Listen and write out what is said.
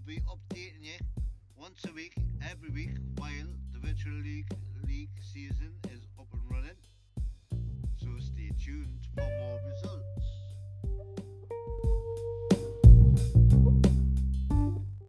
will be updating you once a week.